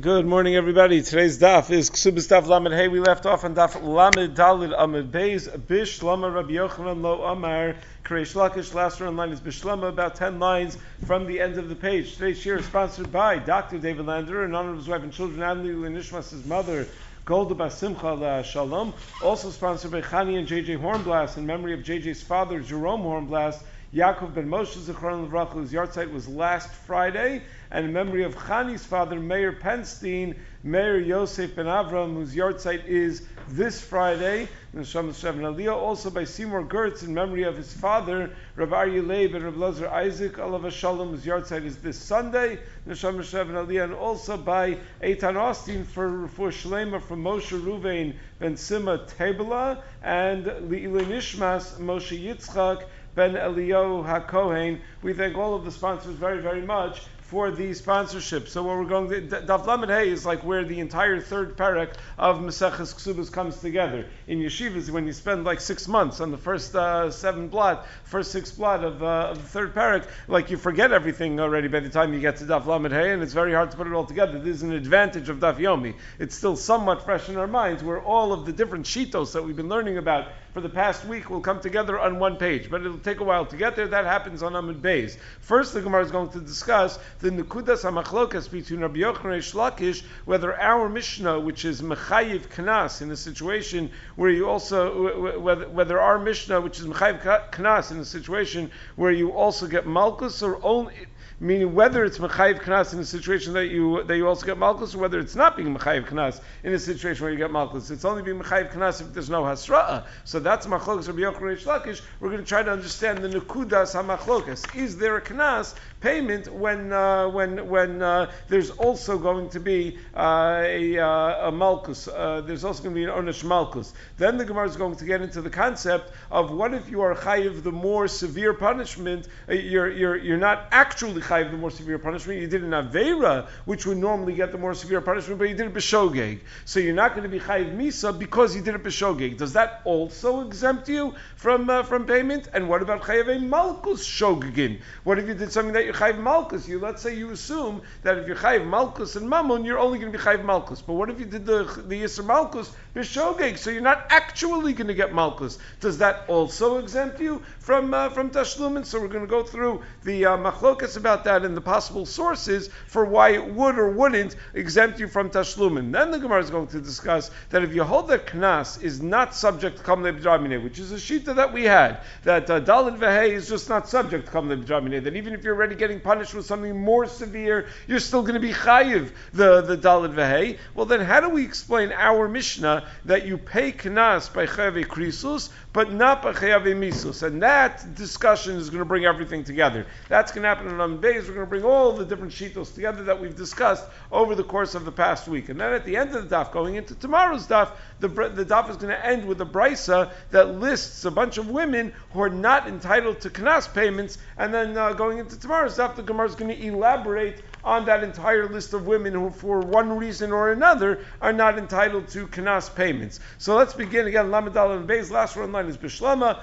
Good morning, everybody. Today's daf is Ksubis Daf Lamed Hey. We left off on daf Lamed Dalid Amid Beis Bish Lama Rabbi Yochanan Lo Amar Karesh Lakish. Last round line is Bishlama, about ten lines from the end of the page. Today's shir is sponsored by Dr. David Lander in honor of his wife and children, Adli Nishmas, his mother. Golda Basimcha Shalom, also sponsored by Chani and JJ Hornblast in memory of JJ's father, Jerome Hornblast, Yaakov ben Moshe Zichron Levracha, whose yahrzeit was last Friday, and in memory of Chani's father, Mayor Penstein, Mayor Yosef ben Avram, whose yahrzeit is this Friday, Neshama also by Seymour Gertz, in memory of his father, Rav Aryeh Leib and Rav Lazar Isaac, Allah Shalom, whose yahrzeit is this Sunday, Neshama and also by Eitan Austin for, for Shlema from Moshe Ruvain ben Sima Tebela, and Li'ilin Ishmas, Moshe Yitzchak, Ben Elio HaKohen. We thank all of the sponsors very, very much for the sponsorship. So what we're going to Daf Lamed Hey is like where the entire third parak of Maseches Ksubas comes together. In yeshivas, when you spend like six months on the first uh, seven blot, first six blot of, uh, of, the third parak, like you forget everything already by the time you get to Daf Lamed Hey, and it's very hard to put it all together. This is an advantage of Daf Yomi. It's still somewhat fresh in our minds, where all of the different shitos that we've been learning about for the past week will come together on one page, but it'll take a while to get there. That happens on Amud Beis. First, the Gemara is going to discuss the Nekudas HaMachlokas between Rabbi Yochanan and Shlakish, whether our Mishnah, which is Mechayiv Knas, in a situation where you also, whether, whether our Mishnah, which is Mechayiv Knas, in a situation where you also get Malkus, or only meaning whether it's mechayiv knas in a situation that you that you also get malchus, or whether it's not being mechayiv knas in a situation where you get malchus. It's only being mechayiv knas if there's no hasra'a. So that's machlokas Rabbi Yochanan Lakish. We're going to try to understand the nekudas hamachlokas. Is there a knas payment when uh, when when uh, there's also going to be uh, a, uh, a malchus? Uh, there's also going to be an onesh malchus. Then the Gemara is going to get into the concept of what if you are chayiv the more severe punishment. You're you're you're not actually chayiv the more severe punishment. You did an avera, which would normally get the more severe punishment, but you did it b'shogeg. So you're not going to be chayiv misa because you did it b'shogeg. Does that also exempt you from from payment? And what about chayiv a malchus shogegin? What if you did something that you're chayiv malchus? You let's say you assume that if you're chayiv malchus and mammon, you're only going to be chayiv malchus. But what if you did the the yisr malchus b'shogeg? So you're not actually going to get malchus. Does that also exempt you from uh, from tashlumin? So we're going to go through the uh, machlokas about that and the possible sources for why it would or wouldn't exempt you from tashlumin. Then the Gemara is going to discuss that if you hold that knas is not subject to kamle b'dramine, which is a shita that we had, that uh, vehei is just not subject to kamle b'dramine, that even if you're already getting punished with something more severe, you're still going to be chayiv the, the dalid vehei. Well, then how do we explain our Mishnah that you pay knas by chayav krisus, but not by chayav misus? And that discussion is going to bring everything together. That's going to happen on days, we're going to bring all the different shitos together that we've discussed over the course of the past week. And then at the end of the daf, going into tomorrow's daf, the, the daf is going to end with a brisa that lists a bunch of women who are not entitled to knas payments. And then uh, going into tomorrow's daf, the Gemara is going to elaborate on that entire list of women who, for one reason or another, are not entitled to knas payments. So let's begin again. Lamadal and Beis. Last one line is Bishlama.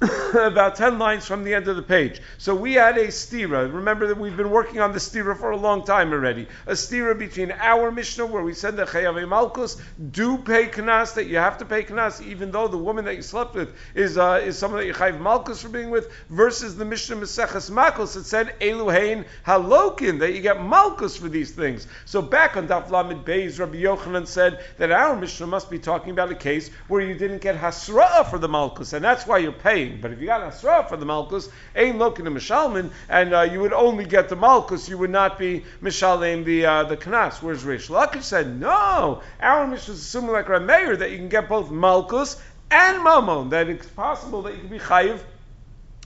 about 10 lines from the end of the page. So we had a stira. Remember that we've been working on the stira for a long time already. A stira between our Mishnah, where we said that Chayave Malkus do pay knas, that you have to pay knas, even though the woman that you slept with is uh, is someone that you Chayav Malkus for being with, versus the Mishnah Meseches Makos that said Eluhain Halokin, that you get Malkus for these things. So back on Daf Lamed Beis, Rabbi Yochanan said that our Mishnah must be talking about a case where you didn't get Hasra'ah for the Malkus, and that's why you're paying. But if you got an Asra for the Malkus, ain't looking to Mishalman, and uh, you would only get the Malkus, you would not be Mishalim the uh, the Knas. Whereas Reish Lakish said, no, our Mishnah is assuming like Rameir that you can get both Malkus and Mammon, that it's possible that you can be Chayiv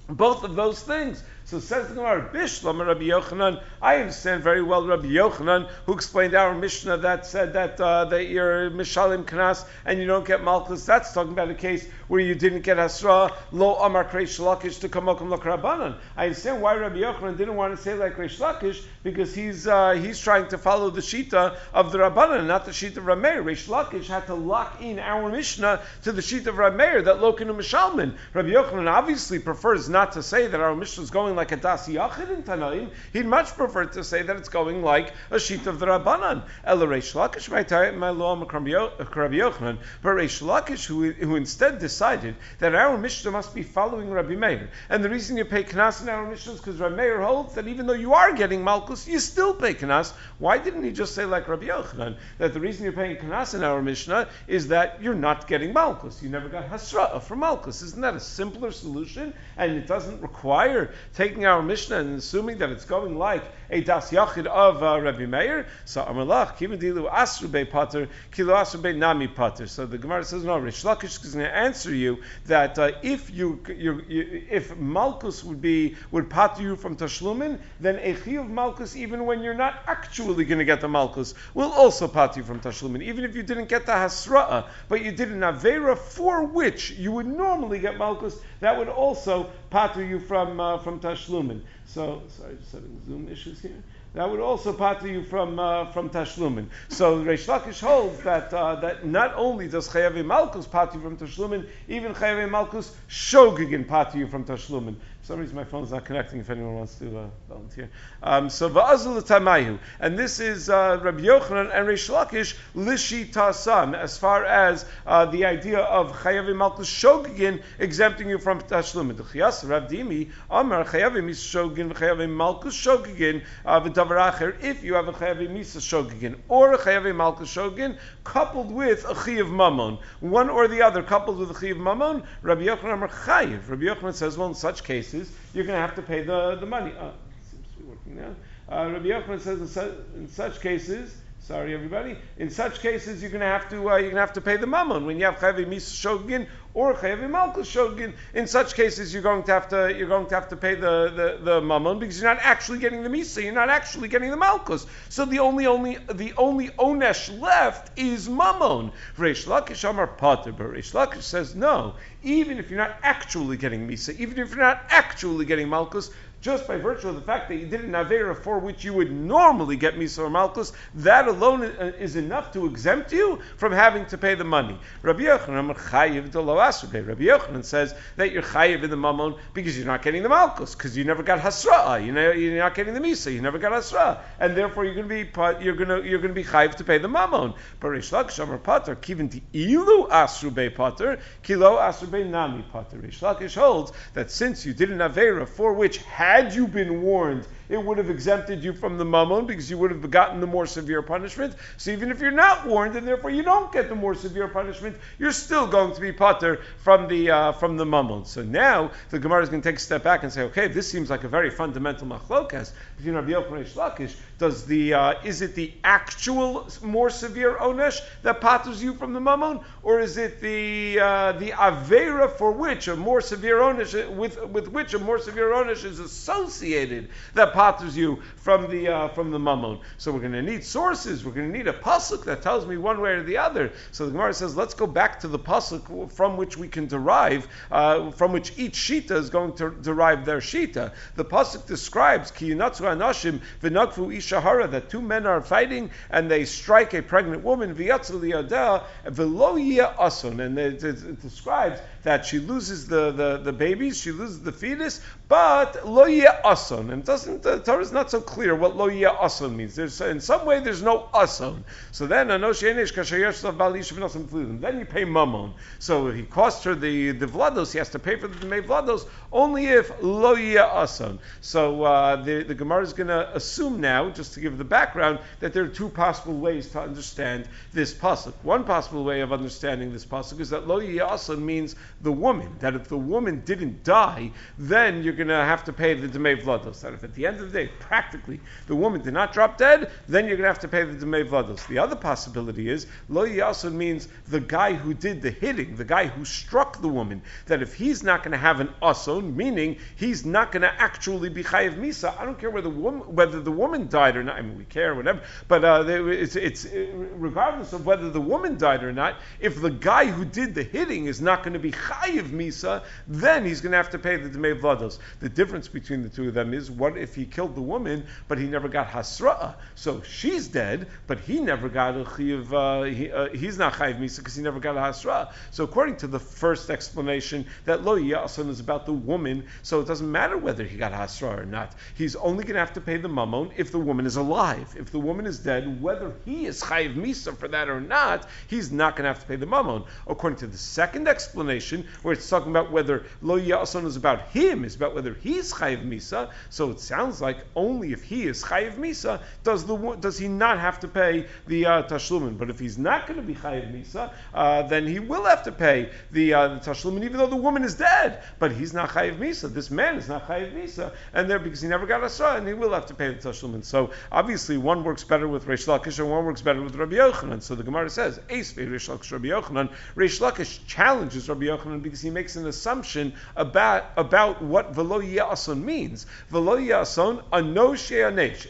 both of those things. So says the Gemara, Bishlam Rabbi Yochanan. I understand very well Rabbi Yochanan, who explained our Mishnah that said that uh, that you're Mishalim Knas and you don't get Malchus. That's talking about a case where you didn't get Hasra, Lo Amar Kreish Lakish to Kamokum Lakrabanan. I understand why Rabbi Yochanan didn't want to say like Kreish Lakish because he's uh, he's trying to follow the Shita of the Rabbanan, not the Shita of Rameir. Reish Lakish had to lock in our Mishnah to the Shita of Rameir that Lokinu Mishalman. Rabbi Yochanan obviously prefers not to say that our Mishnah is going like like a Das Yachid in he'd much prefer to say that it's going like a sheet of the Rabbanan. Ela Reish Lakish uh, Yochanan, but Reish Lakish, who, who instead decided that our Mishnah must be following Rabbi Meir. And the reason you pay Knas in our Mishnah is because Rabbi Meir holds that even though you are getting Malkus, you still pay Knas. Why didn't he just say like Rabbi Yochanan, that the reason you're paying Knas in our Mishnah is that you're not getting Malkus. You never got Hasra'ah from Malkus. Isn't that a simpler solution? And it doesn't require taking our Mishnah and assuming that it's going like a Das Yachid of uh, Rabbi Meir. So Amalach, Kivadilu Asrube Pater, Kilo Asrube Nami Pater. So the Gemara says, no, Reish Lakish is going to answer you that uh, if you, you, you, if Malkus would be, would pater you from Tashlumin, then Echi of Malkus, even when you're not actually going to get the Malkus, will also pater you from Tashlumin. Even if you didn't get the Hasra'ah, but you did an Avera for which you would normally get Malkus, that would also pater you from, uh, from Tashlumin. So, sorry, just having Zoom issues here. That would also pater you from uh, from Tashlumin. So Reish Lakish holds that uh, that not only does Chayavi Malkus pater you from Tashlumin, even Chayavi Malkus Shogigin pater you from Tashlumin. For some reason, my phone is not connecting. If anyone wants to uh, volunteer, um, so va'azul tamayu, and this is uh, Rabbi Yochanan and Reish Lakish lishi tasam, as far as uh, the idea of chayavim malchus shogigin exempting you from tashlumin. The chiyas Rav Dimi Amar chayavi mis shogin chayavi malchus shogigin uh, v'davar If you have a chayavim misa shogigin or a chayavi malchus shogigin coupled with a chiyav mamon, one or the other coupled with a chiyav mamon, Rabbi Yochanan Amar chayiv. Rabbi Yochanan says, well, in such cases cases, you're going to have to pay the, the money. Uh, seems to be working now. Uh, Rabbi Yochanan says in, su- in such cases, Sorry, everybody. In such cases, you're going to have to uh, you're going to have to pay the mammon when you have chayavi misa shogin or chayavi malchus shogin. In such cases, you're going to have to you're going to have to pay the, the, the mammon because you're not actually getting the misa. You're not actually getting the malchus. So the only only the only onesh left is mammon. Reish Lakish Amar Pater, but Reish Lakish says no. Even if you're not actually getting misa, even if you're not actually getting malchus, just by virtue of the fact that you did an Avera for which you would normally get Misa or Malchus, that alone is enough to exempt you from having to pay the money. Rabbi Yochanan, says that you're chayiv in the mammon because you're not getting the Malchus, because you never got Hasra, you know, you're not getting the Misa, you never got Hasra, and therefore you're going to be you're going to you're going to be chayiv to pay the mammon. But Reish Lakish Pater, kivin ti ilu asrube Pater, kilo asrube nami Pater. Reish Lakish holds that since you did an Avera for which had had you been warned it would have exempted you from the mammon because you would have gotten the more severe punishment. So even if you're not warned and therefore you don't get the more severe punishment, you're still going to be potter from the uh, from the mammon. So now the Gemara is going to take a step back and say, okay, this seems like a very fundamental machlokas between Rabbi Yochanan and Lakish. Does the uh, is it the actual more severe onesh that potters you from the mammon, or is it the uh, the avera for which a more severe onesh with with which a more severe onesh is associated that patters you from the uh, from the mammon. So we're going to need sources. We're going to need a pasuk that tells me one way or the other. So the Gemara says, let's go back to the pasuk from which we can derive, uh, from which each shita is going to derive their shita. The pasuk describes ki anashim v'nakfu ishahara that two men are fighting and they strike a pregnant woman v'yatzal liyadeh v'lo ason, and it, it, it describes that she loses the, the, the babies, she loses the fetus, but lo ason, and doesn't the Torah is not so clear what lo ason means. There's in some way there's no ason. So then then you pay mammon. So if he costs her the the vlados, he has to pay for the may vlados only if lo ason. So uh, the the Gemara is going to assume now, just to give the background, that there are two possible ways to understand this pasuk. One possible way of understanding this pasuk is that lo ason means the woman. That if the woman didn't die, then you're going to have to pay the demei vlados. That if at the end of the day, practically, the woman did not drop dead, then you're going to have to pay the demei vlados. The other possibility is lo yasun means the guy who did the hitting, the guy who struck the woman. That if he's not going to have an ason, meaning he's not going to actually be chayiv misa. I don't care whether the woman, whether the woman died or not. I mean, we care, whatever. But uh, it's, it's regardless of whether the woman died or not. If the guy who did the hitting is not going to be chayiv misa, then he's going to have to pay the demei vlados. The difference between the two of them is what if he killed the woman, but he never got hasra'a? So she's dead, but he never got a chiv, uh, he, uh, he's not chayiv misa because he never got a hasra. So according to the first explanation, that lo yason is about the woman, so it doesn't matter whether he got hasra or not. He's only going to have to pay the mammon if the woman is alive. If the woman is dead, whether he is chayiv misa for that or not, he's not going to have to pay the mammon. According to the second explanation, where it's talking about whether lo yason is about him, is about whether he's chayiv misa. So it sounds like only if he is chayiv misa does the does he not have to pay the uh, tashlumin. But if he's not going to be chayiv misa, uh, then he will have to pay the, uh, the tashlumin, even though the woman is dead. But he's not chayiv misa. This man is not chayiv misa, and there because he never got a son, and he will have to pay the tashlumin. So obviously, one works better with Reish Lakish, and one works better with Rabbi Yochanan. So the Gemara says, Ace Reish Lakish, Rabbi Yochanan. Reish Lakish challenges Rabbi Yochanan because he makes an assumption about about what velo yason means. Velo yason anosh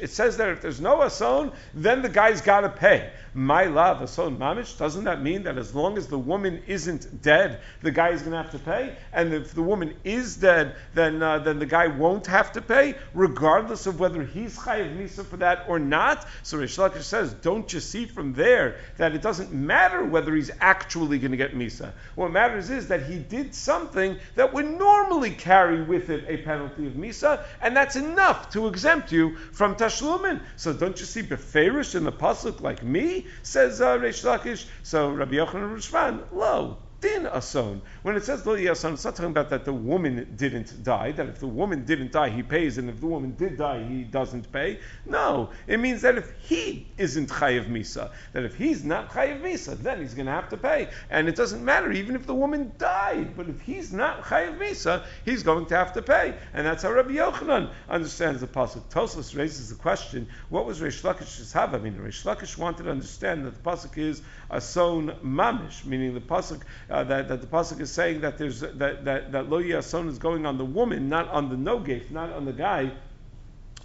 It says that if there's no ason, then the guy's got to pay. My love, ason mamish. Doesn't that mean that as long as the woman isn't dead, the guy is going to have to pay? And if the woman is dead, then uh, then the guy won't have to pay, regardless of whether he's chayiv misa for that or not. So Reish Lakish says, don't you see from there that it doesn't matter whether he's actually going to get misa. What matters is that he did something that would normally carry with it a penalty of misa, and that's enough to exempt you from tashlumin. So don't you see beferish in the pasuk like me? Says uh, Reish Lakish. So Rabbi Yochanan Rishvan, lo, din ason. When it says lo ason, it's not talking about that the woman didn't die. That if the woman didn't die, he pays, and if the woman did die, he doesn't pay. No, it means that if he isn't chayiv misa, that if he's not chayiv misa, then he's going to have to pay. And it doesn't matter even if the woman died, but if he's not chayiv misa, he's going to have to pay. And that's how Rabbi Yochanan understands the pasuk. Tosfos raises the question: What was Reish Lakish's have? I mean, Reish Lakish wanted to understand that the pasuk is ason mamish, meaning the pasuk uh, that, that the pasuk is saying that there's that that, that lo yason is going on the woman, not on the no not on the guy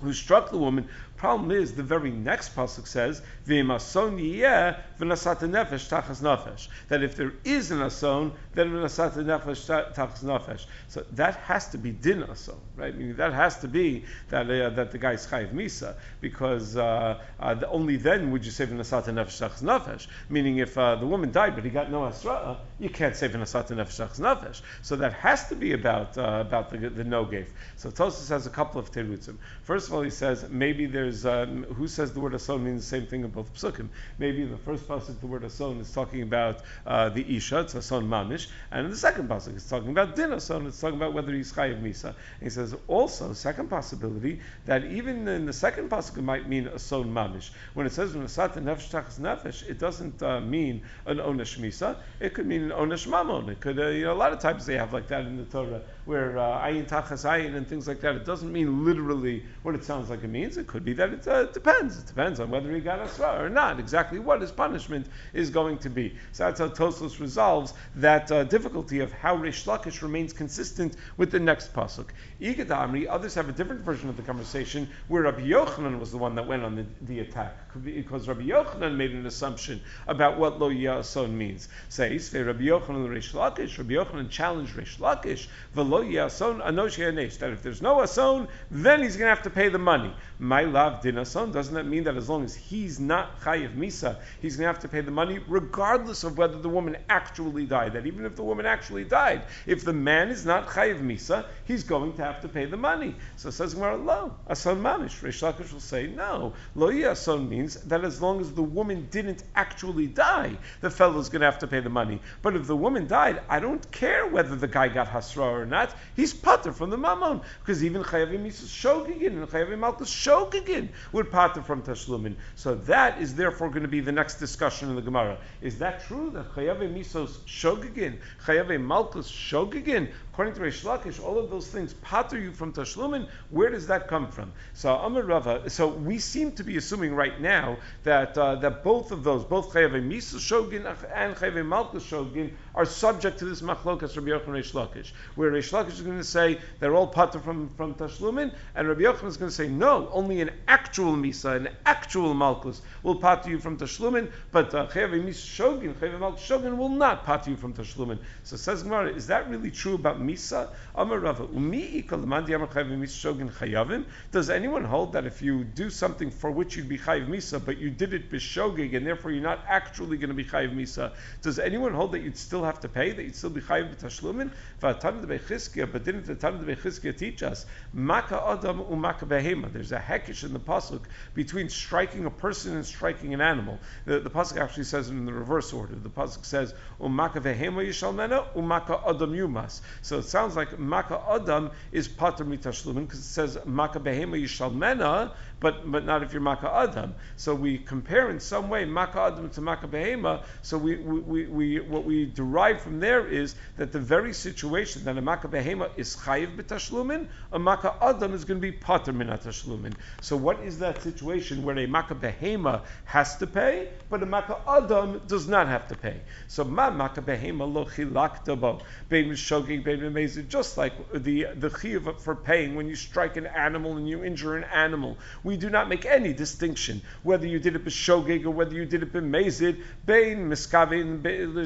who struck the woman, Problem is, the very next pasuk says, "V'imason yeh v'nasat nefesh. That if there is an ason, then v'nasat nefesh tachas nefesh. So that has to be din ason, right? Meaning that has to be that uh, that the guy's chayiv misa, because uh, uh, the, only then would you say v'nasat nefesh tachas nefesh. Meaning, if uh, the woman died but he got no asra, you can't say v'nasat nefesh tachas nefesh. So that has to be about uh, about the, the no gave. So Tosfos has a couple of terutzim. First of all, he says maybe there's um, who says the word ason means the same thing in both psukim. Maybe in the first pasuk the word ason is talking about uh, the isha, it's ason mamish, and in the second pasuk it's talking about din ason, it's talking about whether he's chayiv misa. And he says also second possibility that even in the second pasuk it might mean ason mamish. When it says v'nasat nefesh tachas nefesh, it doesn't uh, mean an onesh misa. It could mean an onesh mamon. It could uh, you know a lot of times they have like that in the Torah where uh, ayin tachas ayin and things like that. It doesn't mean literally what it sounds like it means. It could be that it uh, depends. It depends on whether he got asra or not. Exactly what his punishment is going to be. So that's how Tosfos resolves that uh, difficulty of how Reish Lakish remains consistent with the next pasuk. Igad Amri, others have a different version of the conversation where Rabbi Yochanan was the one that went on the, the attack because Rabbi Yochanan made an assumption about what lo yason means. Says Rabbi Yochanan Reish Lakish. Rabbi Yochanan challenged Reish Lakish velo yason anosh that if there's no ason, then he's going to have to pay the money. My love din ason doesn't that mean that as long as he's not chayiv misa, he's going to have to pay the money regardless of whether the woman actually died. That even if the woman actually died, if the man is not chayiv misa, he's going to have to pay the money. So says Gemara, lo ason mamish. Reish Lakish will say no. Lo yason means that as long as the woman didn't actually die, the fellow's going to have to pay the money. But if the woman died, I don't care whether the guy got hasra or not. He's pater from the mammon because even chayavim shogigin and chayavim malchus shogigin would pater from tashlumin. So that is therefore going to be the next discussion in the Gemara. Is that true that chayavim misos shogigin, chayavim Malkus shogigin According to Reish Lakish, all of those things pater you from Tashlumin. Where does that come from? So Amar Rava. So we seem to be assuming right now that uh, that both of those, both Chayavim Misa Shogin and Chayavim Malkus Shogin, are subject to this machlokas Rabbi Yochanan Reish Lakish, where Reish Lakish is going to say they're all pater from from Tashlumin, and Rabbi Yochanan is going to say no, only an actual misa, an actual malchus, will pat you from tashlumin, but uh, chayav mis shogin, chayav malchus shogin will not pat you from tashlumin. So says Gemara, is that really true about misa? Amar Rava, umi shogin chayavim. Does anyone hold that if you do something for which you'd be chayav misa, but you did it bishogig, and therefore you're not actually going to be chayav misa? Does anyone hold that you'd still have to pay, that you'd still be chayav b'tashlumin? But didn't the Tanah de teach us maka adam umaka behema? There's a hekish in the pasuk between striking a person striking an animal. The, the pasuk actually says it in the reverse order. The pasuk says umaka behema yishalmena umaka adam yumas. So it sounds like maka adam is pater mitashlumin because it says maka behema yishalmena, but but not if you're maka adam. So we compare in some way maka adam to maka behema. So we, we, we, we what we derive from there is that the very situation that a maka behema is chayiv b'tashlumin, a maka adam is going to be pater minat tashlumin. So what is that situation where a maka behema has to pay, but a maka adam does not have to pay? So ma maka behema lo chilakta bo bein shogig bein just like the the chiyuv for paying when you strike an animal and you injure an animal. We do not make any distinction whether you did it b'shogig or whether you did it b'mezid, bein miskavin,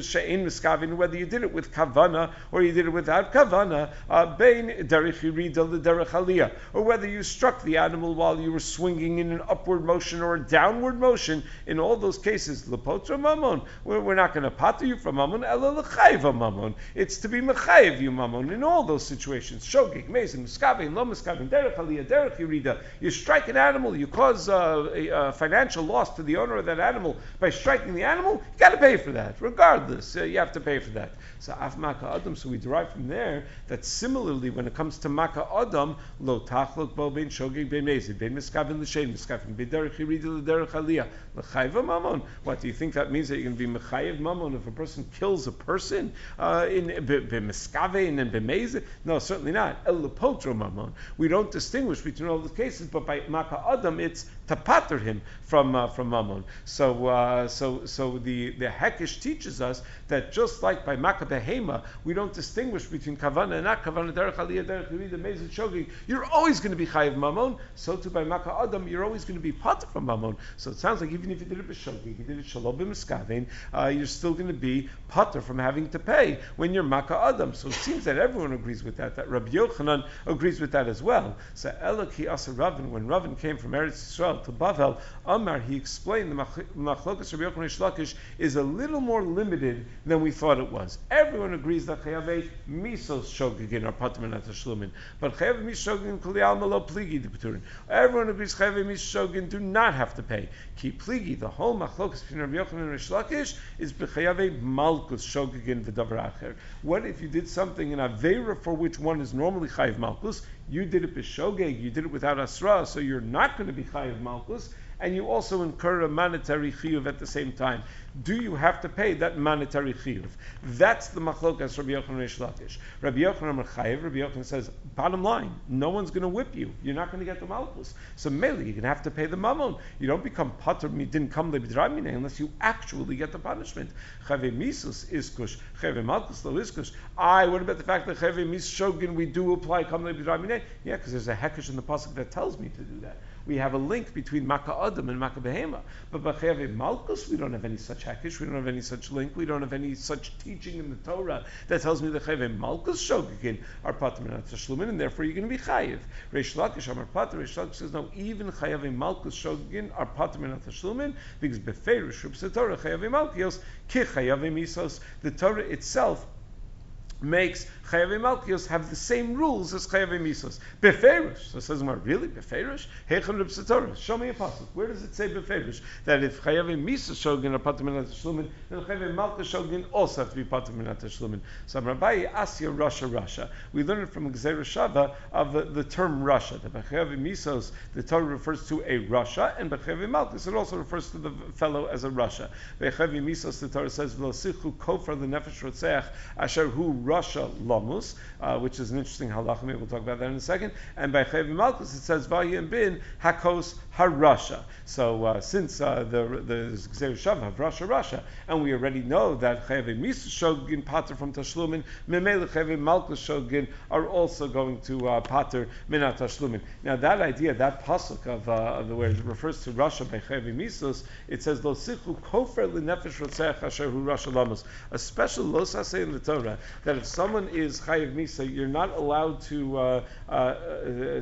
she'in miskavin, whether you did it with kavana or you did it without kavana, uh, bein derech yirida derech or whether you struck the animal while you were swinging in an upward motion or a downward motion. In all those cases, lepotra mamon, we're, not going to pater you from mamon, ela mamon. It's to be mechayev you mamon in all those situations. Shogig, mezid, miskavin, lo miskavin, derech aliyah, derech yirida. You strike an animal, you cause uh, a, a, financial loss to the owner of that animal by striking the animal. You got to pay for that, regardless. Uh, you have to pay for that. So af maka adam. So we derive from there that similarly, when it comes to maka adam, lo tachlok bo ben shogig ben mezid ben miskavin l'shein miskavin b'derech yirida l'derech aliyah mamon. What do you think that means that you're going to be mechayev mamon if a person kills a person uh, in b'miskavin and b'mezid? No, certainly not. El mamon. We don't distinguish between all the cases, but by maka adam, it's to him from uh, from mamon. So uh, so so the the hekish teaches us that just like by makabehema, we don't distinguish between kavana and not kavana, derech aliyah, derech yirida, mezid, shogig. You're always going to be chayiv mammon. So too by maka adam, you're always going to be pater from mammon. So it sounds like even if you did it b'shogig, you did it shalom b'miskavein, uh, you're still going to be pater from having to pay when you're maka adam. So it seems that everyone agrees with that. That Rabbi Yochanan agrees with that as well. So Elaki Asa Ravin, when Ravin came from Eretz Yisrael to Bavel, Amar, he explained the Machlokas Rabbi Yochanan Shlakish is a little more limited than we thought it was. Everyone agrees that Chayave Misos Shogigin are Patman Shlumin, but Chayave Mishogin Kulial Malo Pligi Dipturin. Everyone agrees Chayave Mishogin do not have to pay. Ki Pligi, the whole Machlokas between Rabbi Yochanan and Shlakish is Bechayave Malkus Shogigin V'davar Acher. What if you did something in Avera for which one is normally Chayiv Malkus? You did it b'shogeg, you did it without asra, so you're not going to be chayiv malchus, and you also incur a monetary chiyuv at the same time. Do you have to pay that monetary chiyuv? That's the machlokas Rabbi Yochanan Reish Lakish. Rabbi Yochanan Chayiv, Rabbi Yochanan says, bottom line, no one's going to whip you. You're not going to get the malchus. So mainly, you're going to have to pay the mammon. You don't become pater, didn't come lebidramine unless you actually get the punishment. Chave misus iskush, chave malchus lo iskush. I, what about the fact that chave mis shogin we do apply come lebidramine? Yeah, because there's a hekesh in the pasuk that tells me to do that we have a link between Makkah Adam and Makkah Behema. But B'Chayave Malkus, we don't have any such hakish, we don't have any such link, we don't have any such teaching in the Torah that tells me that Chayave Malkus Shogigin are Patim and Tashlumin, and therefore you're going to be Chayiv. Reish Lakish Amar Patim, Reish Lakish says, no, even Chayave Malkus Shogigin are Patim and Tashlumin, because Beferish Rubs Torah Chayave Malkios, Ki Chayave Misos, the Torah itself makes Chayav Malkios have the same rules as Chayav Misos. Beferish. So says, well, really? Beferish? Heichon Reb. Show me a passage. Where does it say Beferish? That if Chayav Misos Shogin are Patim Minat Shlumin, then Chayav Malkios Shogin also have to be Patim Minat Shlumin. So Rabbi Asya Russia Russia. We learn it from Gzeir Shava of the, the term Russia. That by Chayav Misos, the Torah refers to a Russia, and by Chayav Malkios, it also refers to the fellow as a Russia. By Chayav Misos, the Torah says, V'lo Sichu Kofar the Nefesh Asher Hu Russia Uh, which is an interesting halacha. Maybe we'll talk about that in a second. And by Chayv Malkus, it says Vayim bin Hakos Harasha. So uh, since uh, the the Gzeir Shav have Russia Russia, and we already know that Chayv Misa Shogin Pater from Tashlumin, Memele Chayv Malkus Shogin are also going to uh, Pater Minat Tashlumin. Now that idea, that pasuk of, uh, of the where it refers to Russia by Chayv Misos, it says Lo Sichu Kofer Linefesh Rotzeach Asher Hu Russia Lamus. A special Lo in the Torah that if someone is Is chayiv Misa, you're not allowed to, uh, uh,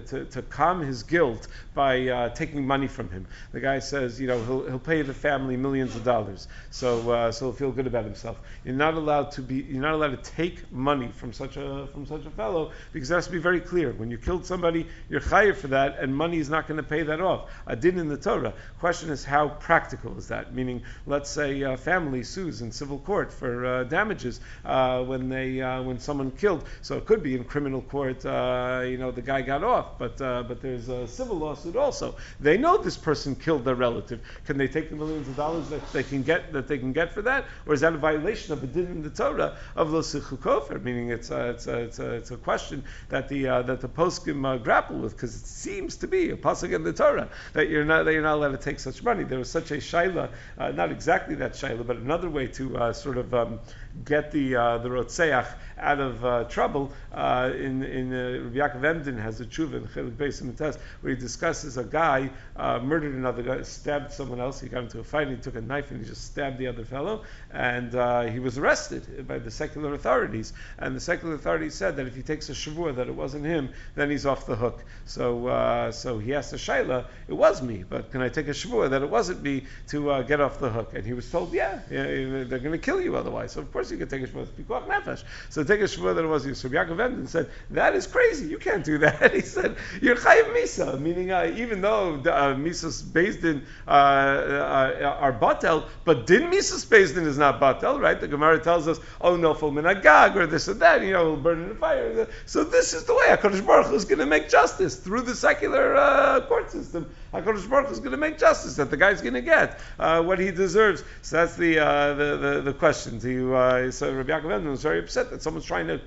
to, to calm his guilt by uh, taking money from him. The guy says, you know, he'll, he'll pay the family millions of dollars, so uh, so he'll feel good about himself. You're not allowed to be, you're not allowed to take money from such a from such a fellow because it has to be very clear. When you killed somebody, you're chayiv for that, and money is not going to pay that off. I did in the Torah. Question is, how practical is that? Meaning, let's say a family sues in civil court for uh, damages uh, when they uh, when someone killed. So it could be in criminal court, uh, you know, the guy got off, but uh, but there's a civil lawsuit also. They know this person killed their relative. Can they take the millions of dollars that they can get that they can get for that, or is that a violation of the din in the Torah of lo kofer? Meaning it's a, it's a, it's a, it's a question that the uh, that the poskim uh, grapple with because it seems to be a pasuk in the Torah that you're not that you're not allowed to take such money. There was such a shaila, uh, not exactly that shaila, but another way to uh, sort of um, get the uh, the rotzeach out of uh, trouble. Uh, in in uh, Rabbi Yaakov Emden has a tshuva in Chelik Beis Test where he discusses a guy uh, murdered another guy, stabbed someone else. He got into a fight. and He took a knife and he just stabbed the other fellow, and uh, he was arrested by the secular authorities. And the secular authorities said that if he takes a shavur that it wasn't him, then he's off the hook. So uh, so he asked the shaila, it was me, but can I take a shavur that it wasn't me to get off the hook? And he was told, yeah, yeah they're going to kill you otherwise. So of course you can take a shavur. nefesh. So take a shvur that it was Yisrael. Yaakov Emden said, that is crazy. You can't do that. he said, you're chayiv misa, meaning uh, even though the, uh, misa's based in uh, uh, are batel, but din misa's based in is not batel, right? The Gemara tells us, oh no, full minagag or this or that, you know, will burn in the fire. So this is the way Hakadosh Baruch Hu is going to make justice through the secular uh, court system. Hakadosh Baruch is going to make justice that the guy's going to get uh, what he deserves. So that's the uh, the, the, the question. To, uh, so Rabbi Yaakov Emden was very upset that someone's trying to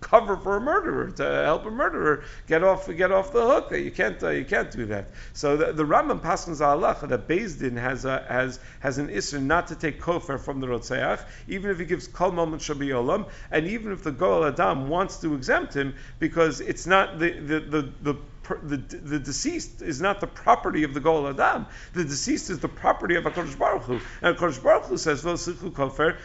cover for a murderer to help a murderer get off get off the hook. That You can't uh, you can't do that. So the, the Rambam passes Allah that Din has a, has has an issue not to take kofar from the rotzeach, even if he gives kol moment shabi olam, and even if the goel adam wants to exempt him because it's not the the the, the the, the deceased is not the property of the Gol Adam. The deceased is the property of HaKadosh Baruch Hu. And HaKadosh Baruch Hu says, V'osichu kofer.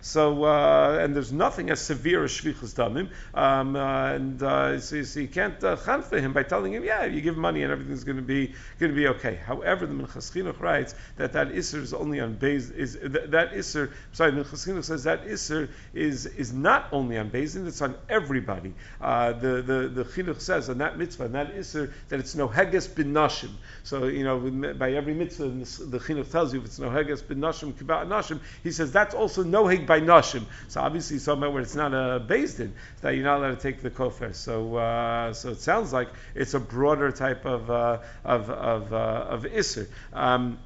So, uh, and there's nothing as severe as shvichus damim. Um, uh, and uh, so, so, you can't uh, for him by telling him, yeah, you give money and everything's going to be going to be okay. However, the Minchas Chinuch writes that that Isser is only on Beis, is that, that Isser, sorry, Minchas Chinuch says that Isser is, is not only on Beis, it's on everybody. Uh, the, the, the Chinuch says, that mitzvah, and that isser, that it's no heges bin nashim. So, you know, by every mitzvah, the chinuch tells you if it's no heges bin nashim, kibat nashim, he says that's also no heg by nashim. So obviously, somewhere where it's not a based in, that you're not allowed to take the kofer. So, uh, so it sounds like it's a broader type of uh, of of, uh, of isser. Um,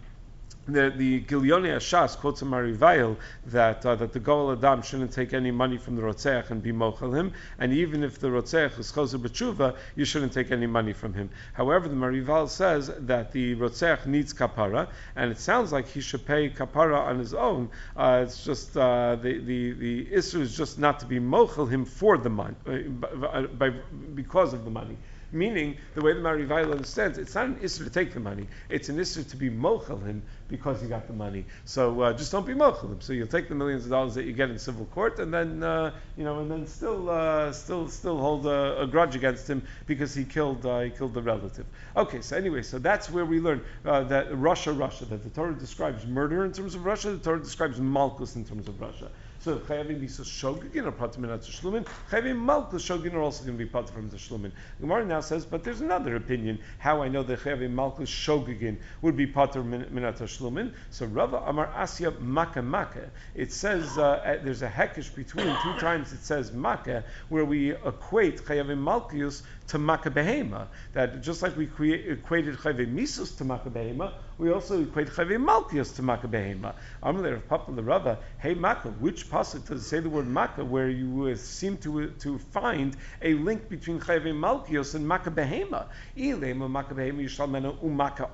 the, the Gilyonei HaShas quotes a Marivail that uh, that the Goel Adam shouldn't take any money from the Rotzeach and be mochel him, and even if the Rotzeach is Choser B'tshuva, you shouldn't take any money from him. However, the Marivail says that the Rotzeach needs kapara, and it sounds like he should pay kapara on his own. Uh, it's just uh, the the the issue is just not to be mochel him for the money, uh, by, because of the money. Meaning, the way the Marivail understands, it's not an issue to take the money; it's an issue to be mochel him because you got the money. So uh, just don't be mochel him. So you'll take the millions of dollars that you get in civil court, and then uh, you know, and then still, uh, still, still hold a, a, grudge against him because he killed, uh, he killed the relative. Okay, so anyway, so that's where we learn uh, that Russia, Russia, that the Torah describes murder in terms of Russia, the Torah describes malchus in terms of Russia. So chayavim bisa shogegin are part minat tashlumin. Chayavim malchus shogegin are also going to be part from tashlumin. Gemara now says, but there's another opinion how I know that chayavim malchus shogegin would be part of tashlumin. So Rava Amar Asya Maka Maka. It says uh, there's a hekish between two times it says Maka where we equate chayavim malchus to Maka Behema. That just like we equated chayavim misus to Maka Behema, we also equate Chayve Malkios to Makkah Behema. Amalei of Papa the Rava, hey Makkah, which pasuk does it say the word Makkah where you seem to, to find a link between Chayve Malkios and Makkah Behema? Ilema Makkah Behema Yishalmena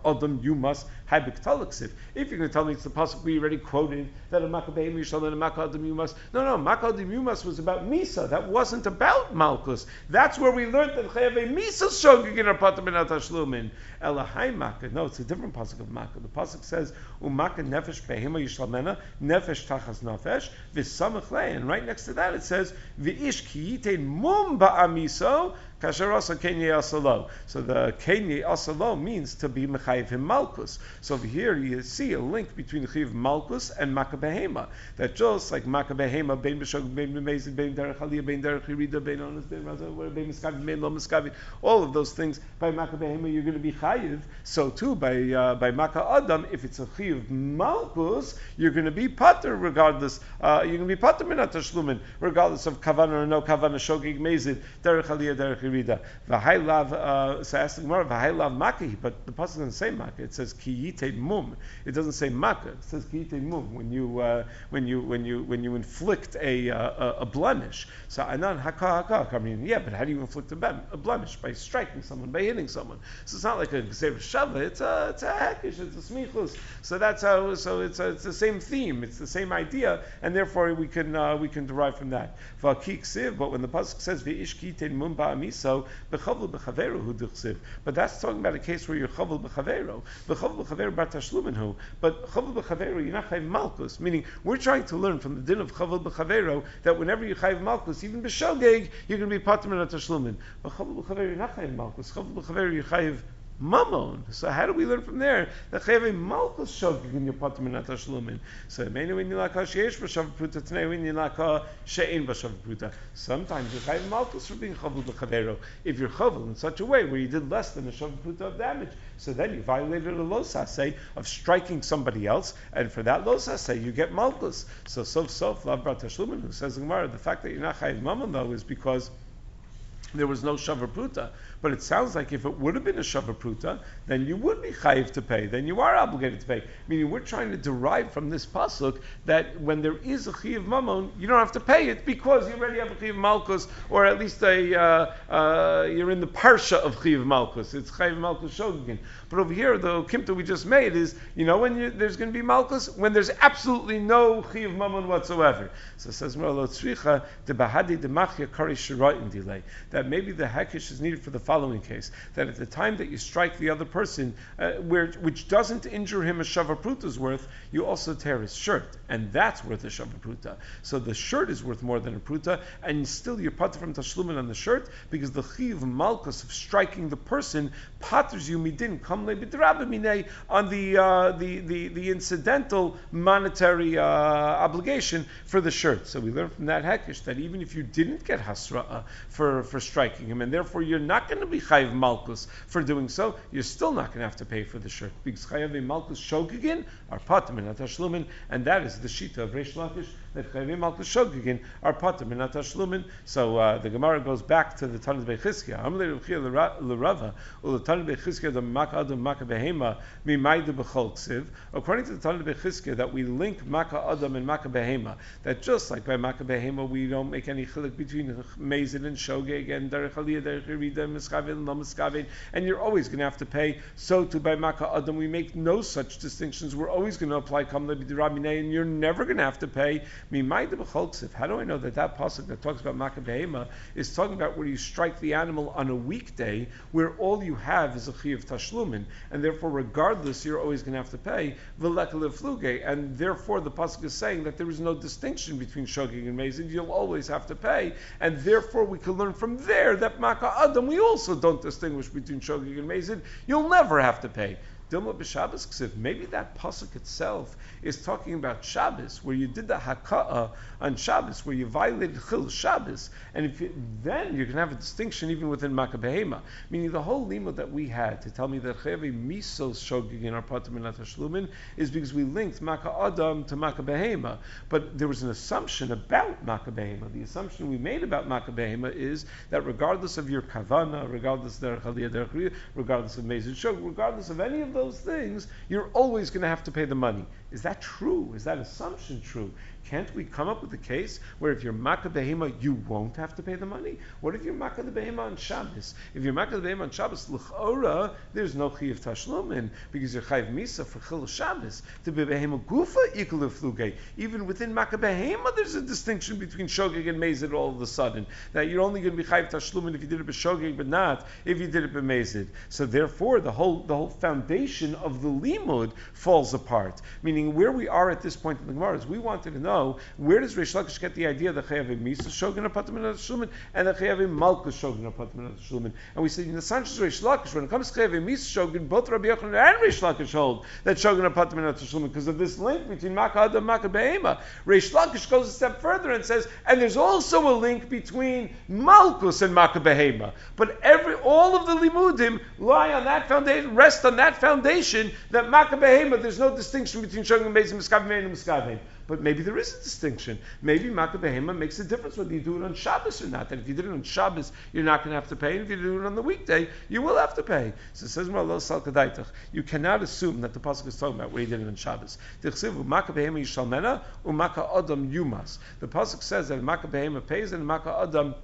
Adam Yumas If you're going to tell me it's the pasuk we already quoted that a Makkah Behema Yishalmena Makkah Adam Yumas, no, no, Makkah Adam Yumas was about Misa. That wasn't about Malkus. That's where we learned that Chayve Misa Shogig in our Patam Tashlumin. Elahai Makkah. No, it's a different pasuk of Makkah. The pasuk says Umaka Nefesh Behema Yishlamena Nefesh Tachas Nefesh V'Samach And right next to that it says V'ish Kiyitein Mum Ba'amiso Kasher also Kenye Asalo. So the Kenye Asalo means to be Mechayiv him Malkus. So over here you see a link between Chiv Malkus and Makabehema. That just like Makabehema, Bein B'Shog, Bein B'Mezid, Bein Derech Aliyah, Bein Derech Yerida, Bein Onas, Bein Razah, Bein Miskavi, Bein Lo Miskavi, all of those things by Makabehema you're going to be Chayiv. So too by uh, by Maka Adam, if it's a Chiv Malkus, you're going to be Pater regardless. Uh, you're going to be Pater Minat regardless of Kavana or no Kavana, Shogig Mezid, Derech Aliyah, Derech Yerida. V'hai lav, uh, so I asked the Gemara, v'hai lav but the pasuk doesn't say maki. It says kiyite mum. It doesn't say maka. It says kiyite mum. When you uh, when you when you when you inflict a uh, a, blemish. So anan haka haka. I mean, yeah, but how do you inflict a, blemish? By striking someone, by hitting someone. So it's not like a gzev shava. It's a it's a hekish. It's a smichus. So that's how. So it's a, it's the same theme. It's the same idea, and therefore we can uh, we can derive from that. But when the pasuk says v'ish kiyite mum ba'amiso, but that's talking about a case where you're chavel b'chavero. B'chavel b'chavero bar tashlumin But chavel b'chavero, you're not chayv malchus. Meaning, we're trying to learn from the din of chavel b'chavero that whenever you chayv malchus, even b'shogeg, you're going to be patim and tashlumin. But chavel b'chavero, you're not chayv malchus. Chavel b'chavero, you're chayv Mammon. So how do we learn from there that chayve malchus shogig in your patim and tashlumin? So many when you like sheyesh b'shav pruta today you like she'in b'shav pruta. Sometimes you chayve malchus for being chavul b'chavero. If you're chavul in such a way where you did less than a shav pruta of damage, so then you violated a losas say of striking somebody else, and for that losas say you get malchus. So sof sof lav brat tashlumin who says the Gemara the fact that you're not chayve mammon though is because there was no shavapruta. But it sounds like if it would have been a shavapruta, then you would be chayiv to pay. Then you are obligated to pay. Meaning we're trying to derive from this pasuk that when there is a chayiv mammon, you don't have to pay it because you already have a chayiv malchus, or at least a uh, uh, you're in the parsha of chayiv malchus. It's chayiv malchus shogin. But over here, the kimta we just made is, you know, when you, there's going to be malchus, when there's absolutely no chayiv mammon whatsoever. So it says, the bahadi the machya delay. That maybe the hekish is needed for the following case: that at the time that you strike the other person, uh, where, which doesn't injure him a shavapruta's worth, you also tear his shirt, and that's worth a shavapruta. So the shirt is worth more than a pruta, and still you're pater from tashlumin on the shirt because the chiv malchus of striking the person paters you midin come on the, uh, the, the the incidental monetary uh, obligation for the shirt. So we learn from that hekish that even if you didn't get hasra for for striking him, and therefore you're not going to be chayiv malchus for doing so, you're still not going to have to pay for the shirt because chayiv malchus shogigin are patim and and that is the shita of Reish Lakish shogigin are. So uh, the Gemara goes back to the Tanit Bechizkia. Amle the Adam Behema ksiv. According to the Tanit Bechizkia, that we link Maka Adam and Maka Behema. That just like by Maka Behema we don't make any chilik between Mezid and Shogeg and Derech Aliyah, Derech and and you're always going to have to pay. So to by Maka Adam we make no such distinctions. We're always going to apply Kamle B'dirabinei, and you're never going to have to pay how do I know that that pasuk that talks about Makkah is talking about where you strike the animal on a weekday, where all you have is a chi of tashlumin, and therefore, regardless, you're always going to have to pay fluge, and therefore the pasuk is saying that there is no distinction between shogig and mezid. You'll always have to pay, and therefore we can learn from there that Makkah Adam we also don't distinguish between shogig and mezid. You'll never have to pay. Dilma b'Shabbos. Maybe that pasuk itself is talking about Shabbos, where you did the haka'ah on Shabbos, where you violated chil Shabbos, and if you, then you can have a distinction even within Makkah Meaning the whole lima that we had to tell me that chayavi misos shogig in our patim and tashlumin is because we linked Makkah Adam to Makkah But there was an assumption about Makkah The assumption we made about Makkah is that regardless of your kavana, regardless of regardless of mezid shog, regardless of any of those things, you're always going to have to pay the money. Is that true? Is that assumption true? Can't we come up with a case where if you're Makkah Behema, you won't have to pay the money? What if you're Makkah the Behema on Shabbos? If you're Makkah the Behema on Shabbos, L'chora, there's no Chiyav Tashlumin, because you're Chayiv Misa for Chil Shabbos. To be Behema Gufa, Ikul Fluge. Even within Makkah Behema, there's a distinction between Shogeg and Mezid all of a sudden. That you're only going to be Chayiv Tashlumin if you did it B'Shogeg, but not if you did it B'Mezid. So therefore, the whole, the whole foundation of the Limud falls apart. Meaning, where we are at this point in the Gemara is we wanted to know know where does Reish Lakish get the idea that Chayavim Misa Shogun Apatim and Shlumin and that Chayavim Malkus Shogun Apatim and Shlumin. And we said in the Sanchez Reish Lakish, when it comes to Chayavim Misa Shogun, both Rabbi Yochanan and Reish Lakish hold that Shogun Apatim and Shlumin because of this link between Makkah and Makkah Behema. Reish Lakish goes a step further and says, and there's also a link between Malkus and Makkah Behema. But every all of the limudim lie on that foundation, rest on that foundation that Makkah Behema. There's no distinction between Shogun and Miskavim and Miskavim. But maybe there is a distinction. Maybe Makkah makes a difference whether you do it on Shabbos or not. That if you did it on Shabbos, you're not going to have to pay. And if you do it on the weekday, you will have to pay. So it says You cannot assume that the pasuk is talking about where you did it on Shabbos. The pasuk says that Makkah pays and Makkah Adam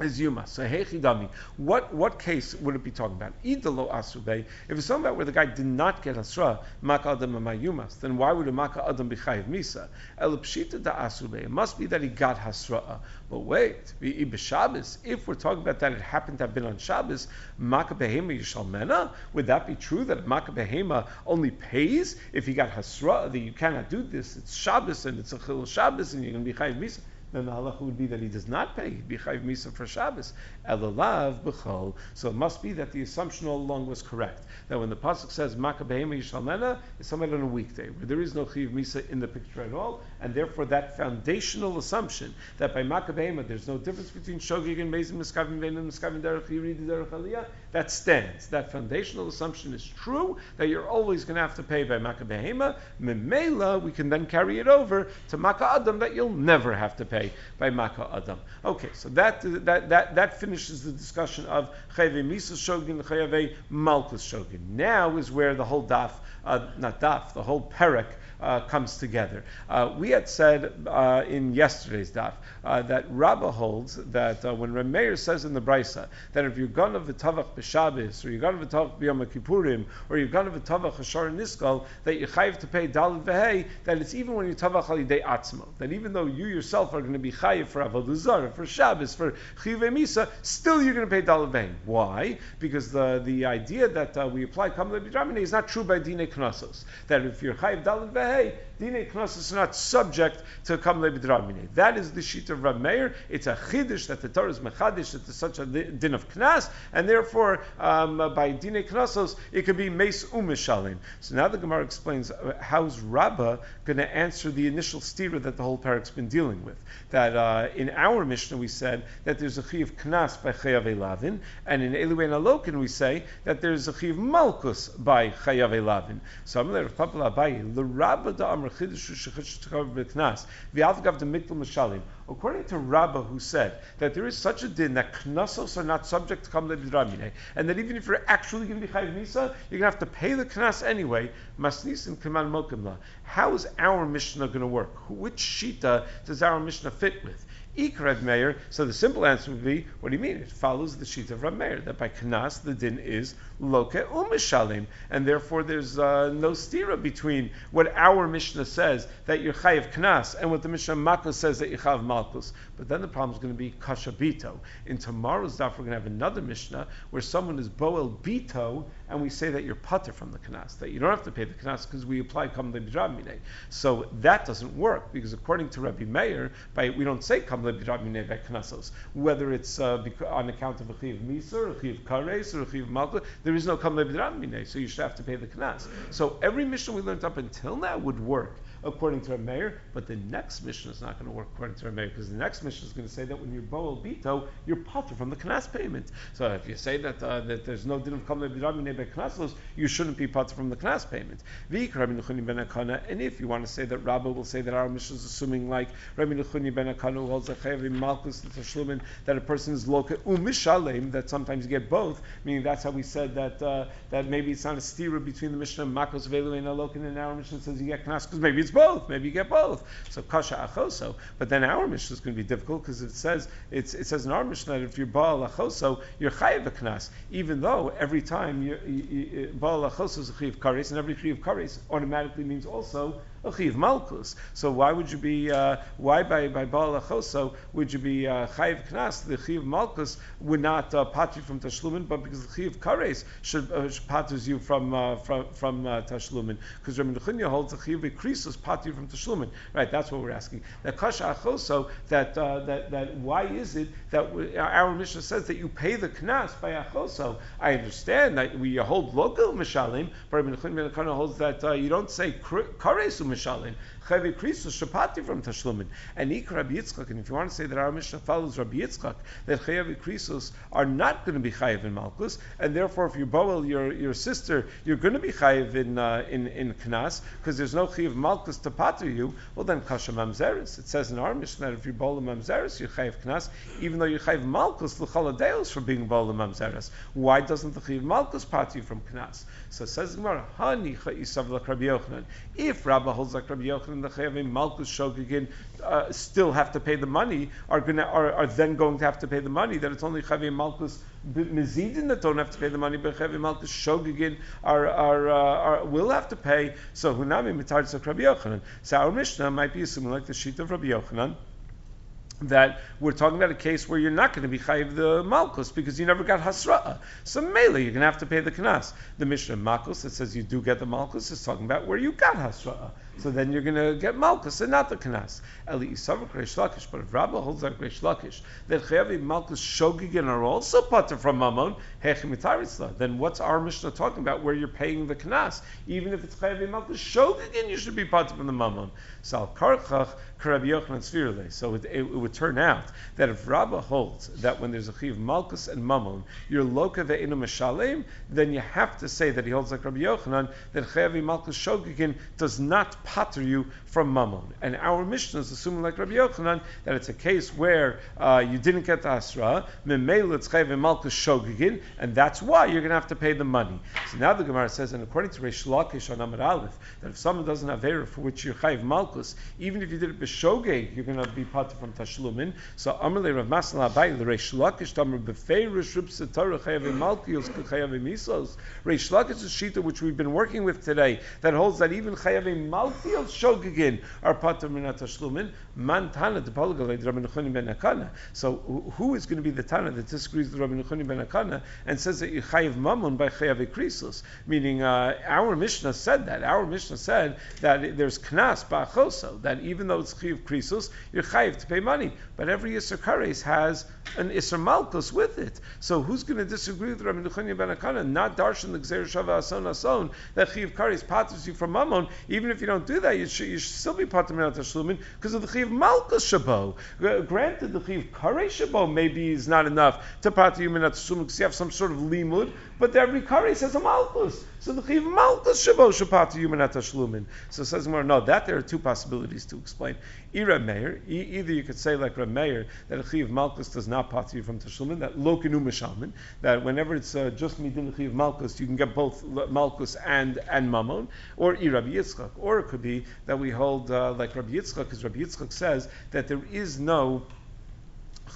is Yuma. So Hechidami. What what case would it be talking about? Idalo Asube. If it's talking about where the guy did not get Asra, Maka Adam Yumas, then why would a Maka Adam be Chayiv Misa? El Pshita da Asube. It must be that he got Hasra. But wait, Shabbos, if we're talking about that it happened to have been on Shabbos, Maka Behema Yishalmena, would that be true that Maka Behema only pays if he got Hasra, that you cannot do this, it's Shabbos and it's a Chil Shabbos and you're going to be Chayiv Misa? Then the halacha would be that he does not pay. He'd be chayiv misa for Shabbos. Elalav b'chol. So it must be that the assumption all along was correct. That when the pasuk says makabehema yishalmena, it's somewhere on a weekday where there is no chayiv misa in the picture at all, and therefore that foundational assumption that by makabehema there's no difference between shogig and mezim miskavim venim miskavim derech yiridi derech aliyah, that stands. That foundational assumption is true that you're always going to have to pay by makabehema. Memela, we can then carry it over to maka adam that you'll never have to pay pay by Maka Adam. Okay, so that, that, that, that finishes the discussion of Chayve Misa Shogin, Chayve Malkus Shogin. Now is where the whole daf, uh, not daf, the whole perek uh, comes together. Uh, we had said uh, in yesterday's daf uh, that Rabbah holds that uh, when Rameir says in the Brisa that if you're going to v'tavach b'Shabbos or you're going to v'tavach b'Yom Kippurim or you're going to v'tavach Hashar Niskal that you chayiv to pay dalad v'hei that it's even when you tavach halidei atzmo that even though you yourself are going to be chayiv for avodah for Shabbos for chive misa still you're going to pay dalad v'hei. Why? Because the the idea that we apply kamle b'dramine is not true by dine knossos that if you're chayiv dalad v'hei hey, Dine Knossos are not subject to Kam Lebidramine. That is the sheet of Rav Meir. It's a chidish that the Torah is mechadish that there's such a din of Knas, and therefore um, by Dine Knossos it could be Meis Umishalim. So now the Gemara explains uh, how's Rabbah going to answer the initial stira that the whole parak's been dealing with. That uh, in our Mishnah we said that there's a chi of Knas by Chayav Elavin, and in Eluwen Alokin we say that there's a chi of Malkus by Chayav Elavin. So I'm Abayi, the Rabbah da Amr According to Rabbah, who said that there is such a din that knasos are not subject to kam lebidramine, and that even if you're actually going to be chayiv misa, you're going to have to pay the knas anyway. Masnis and mokimla. How is our Mishnah going to work? Which shita does our Mishnah fit with? Meir. So the simple answer would be, what do you mean? It follows the sheet of Rav Meir that by Knas the din is Loke Umishalim, and therefore there's uh, no stira between what our Mishnah says that you're Chayiv Knas and what the Mishnah Makos says that you Chayiv Malkus. But then the problem is going to be Kasha Bito. In tomorrow's daf, we're going to have another Mishnah where someone is Boel Bito, and we say that you're Putter from the Knas, that you don't have to pay the Knas because we apply Kam So that doesn't work because according to Rabbi Meir, by we don't say Kam whether it's uh, on account of a chiv misa, or a chiv kares, or a chiv malka, there is no kam so you should have to pay the knas. So every Mishnah we learned up until now would work according to Meir, but the next Mishnah is not going to work according to Meir because the next Mishnah is going to say that when you're boel bito, you're potter from the knas payment. So if you say that uh, that there's no din of kam by knasos, you shouldn't be part from the knas payment. And if you want to say that Rabbi will say that our Mishnah is assuming like Rabbi Nechunya ben Akana holds a chayav malchus tashlumin that a person is loka umishalem that sometimes you get both, meaning that's how we said that uh, that maybe it's not a stira between the Mishnah makos velu and alokin and our Mishnah says you get knas because maybe it's both, maybe you get both. So kasha achoso, but then our Mishnah is going to be difficult because it says it says in our Mishnah that if you're baal achoso, you're chayav a knas, even though every time you, you, baal achoso is a chiv kares and every chiv kares automatically means also a chiv malchus. So why would you be uh, why by by baal achoso would you be uh, chayiv knas? The chiv malchus would not uh, pat you from tashlumin, but because the chiv kares should, uh, patters you from uh, from from uh, tashlumin. Because Rabbi Nechunya holds the chiv krisus pat you from tashlumin. Right, that's what we're asking. That kasha achoso that uh, that that why is it that we, our Mishnah says that you pay the knas by achoso? I understand that we hold local mishalim, but Rabbi Nechunya holds that uh, you don't say kares mishalim. Chavi Krisus Shapati from Tashlumin. And Ik Rabbi Yitzchak, and if you want to say that our Mishnah follows Rabbi Yitzchak, that Chayavi Krisus are not going to be Chayiv in Malkus, and therefore if you boel your, your sister, you're going to be Chayiv in, uh, in, in Knas, because there's no Chayiv Malkus to pater you, well then Kasha Mamzeris. It says in our Mishnah that if you boel Mamzeris, you're Chayiv Knas, even though you're Chayiv Malkus, L'chaladeos for being boel Mamzeris. Why doesn't the Chayiv Malkus pater you from Knas? So says Gemara, Hani Chayisav Rabbi Yochanan. If Rabbi holds like Rabbi Yochanan, the Chayavim Malkus Shogigin uh, still have to pay the money, are, gonna, are, are then going to have to pay the money, that it's only Chayavim Malkus Mizidin that don't have to pay the money, but Chayavim Malkus Shogigin are, are, uh, are, will have to pay. So Hunami Mitar Rabbi Yochanan. So our Mishnah might be assuming like the sheet of Rabbi Yochanan that we're talking about a case where you're not going to be chayiv the malchus because you never got hasra'a. So mainly you're going to have to pay the knas. The Mishnah Malchus that says you do get the malchus is talking about where you got hasra'a. So then you're going to get malchus and not the knas. Eli isavuk reish lakish, but if Rabbah holds like reish lakish that chayav malchus shogigin are also pater from mamon hechimitarisla. Then what's our Mishnah talking about where you're paying the knas? Even if it's chayav malchus shogigin, you should be pater from the mamon. Sal karchach Rabbi Yochanan So it, it, it, would turn out that if Rabbah holds that when there's a chiv malchus and mammon, you're loka ve'inu mishalem, then you have to say that he holds like Rabbi Yochanan that chayavi malchus shogikin does not pater you from mammon. And our Mishnah is assuming like Rabbi Yochanan that it's a case where uh, you didn't get the asra, and that's why you're going to have to pay the money. So now the Gemara says, and according to Reish Lakish on Amar Aleph, that if someone doesn't have error for which you're chayav malchus, even if you did it b'shogeg, you're going to be part from tashlumin. So Amalei Rav Masala Abai l'Reish Lakish Tamar b'feirish rib setarah chayav malchus chayav misos. Reish Lakish is shita which we've been working with today that holds that even chayav malchus shogegin are. Man tana Rabbi ben Akana. So who is going to be the tana that disagrees with Rabbi Nechunya ben Akana and says that you chayav mammon by chayav krisos? Meaning uh, our Mishnah said that. Our Mishnah said that there's knas ba'achoso that even though it's chayav krisos, you're chayav to pay money. But every Isser Kares has an Isser Malkus with it. So who's going to disagree with Rabbi Nechunya ben Akana? Not darshan the Gzer Shava Ason Ason that chayav Kares patters you from mammon. Even if you don't do that, you should, you should still be pater minat tashlumin because of the chayav Malkus Shabo. Granted, the chayav Kares Shabo maybe is not enough to you minat tashlumin because you have some sort of limud, but every Kares has a Malkus. So the chiv malchus shabo shapata human atashlumin. So says more. No, that there are two possibilities to explain. Ira Meir, either you could say like Reb Meir that chiv malchus does not pat you from tashlumin. That lokinu mishalmin. That whenever it's uh, just midin chiv malchus, you can get both malchus and and mamon. Or Ira Yitzchak. Or it could be that we hold uh, like Rabbi Yitzchak, because Rabbi Yitzchak says that there is no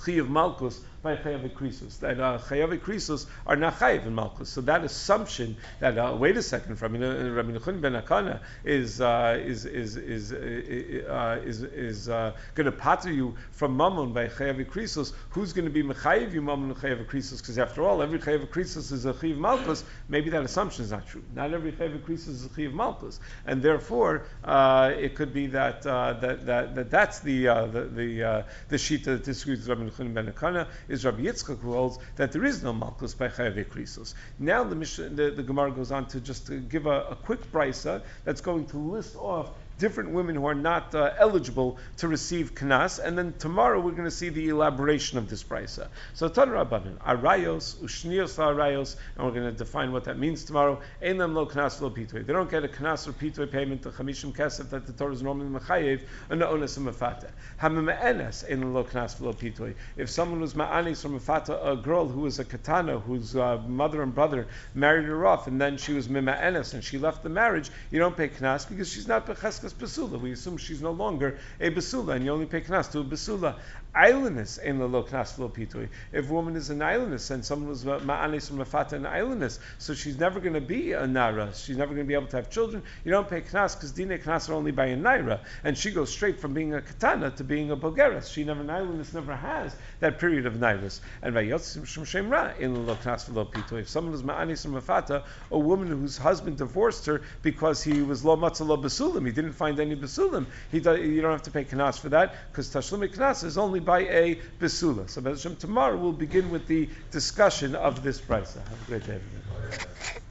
chiv malchus by chayav krisus. That uh, chayav krisus are not chayav in malchus. So that assumption that uh, wait a second, Rabbi Nechunya ben Akana is uh, is is is uh, is, is uh, going to pater you from mammon by chayav krisus. Who's going to be mechayiv you mammon chayav krisus? Because after all, every chayav krisus is a chayav malchus. Maybe that assumption is not true. Not every chayav krisus is a chayav malchus, and therefore uh, it could be that, that that that that's the the the, the sheet that disagrees with Rabbi Nechunya ben Akana is Rabbi Yitzchak who holds that there is no malchus by chayav krisos. Now the, the, the, Gemara goes on to just to give a, a quick brisa that's going to list off different women who are not uh, eligible to receive knas, and then tomorrow we're going to see the elaboration of this brisa. So Tan Rabbanan, arayos, ushnios arayos, and we're going to define what that means tomorrow. Einam lo knas lo pitui. They don't get a knas or pitui payment, the chamishim kesef that the Torah is normally mechayev, and the ones and mafata. Hamima'enes einam lo knas lo pitui. If someone was ma'anis from mafata, a girl who was a katana, whose uh, mother and brother married her off, and then she was mima'enes, and she left the marriage, you don't pay knas because she's not becheskas basula. We assume she's no longer a basula, and you only pay knas to a basula. Aylonis in the lo knas lo pitui. If a woman is an aylonis and someone was ma'anis from mafata an aylonis, so she's never going to be a nara. She's never going to be able to have children. You don't pay knas because dine knas are only by a naira, and she goes straight from being a katana to being a bogeres. She never an aylonis never has that period of nairas. And by yotzim shem shemra in the lo knas lo pitui. If someone was ma'anis from mafata, a woman whose husband divorced her because he was lo matzah lo basulim, he didn't find any basulim. He you don't have to pay knas for that because tashlumi knas is only by a besula. So tomorrow we'll begin with the discussion of this price. Have a great day, everybody.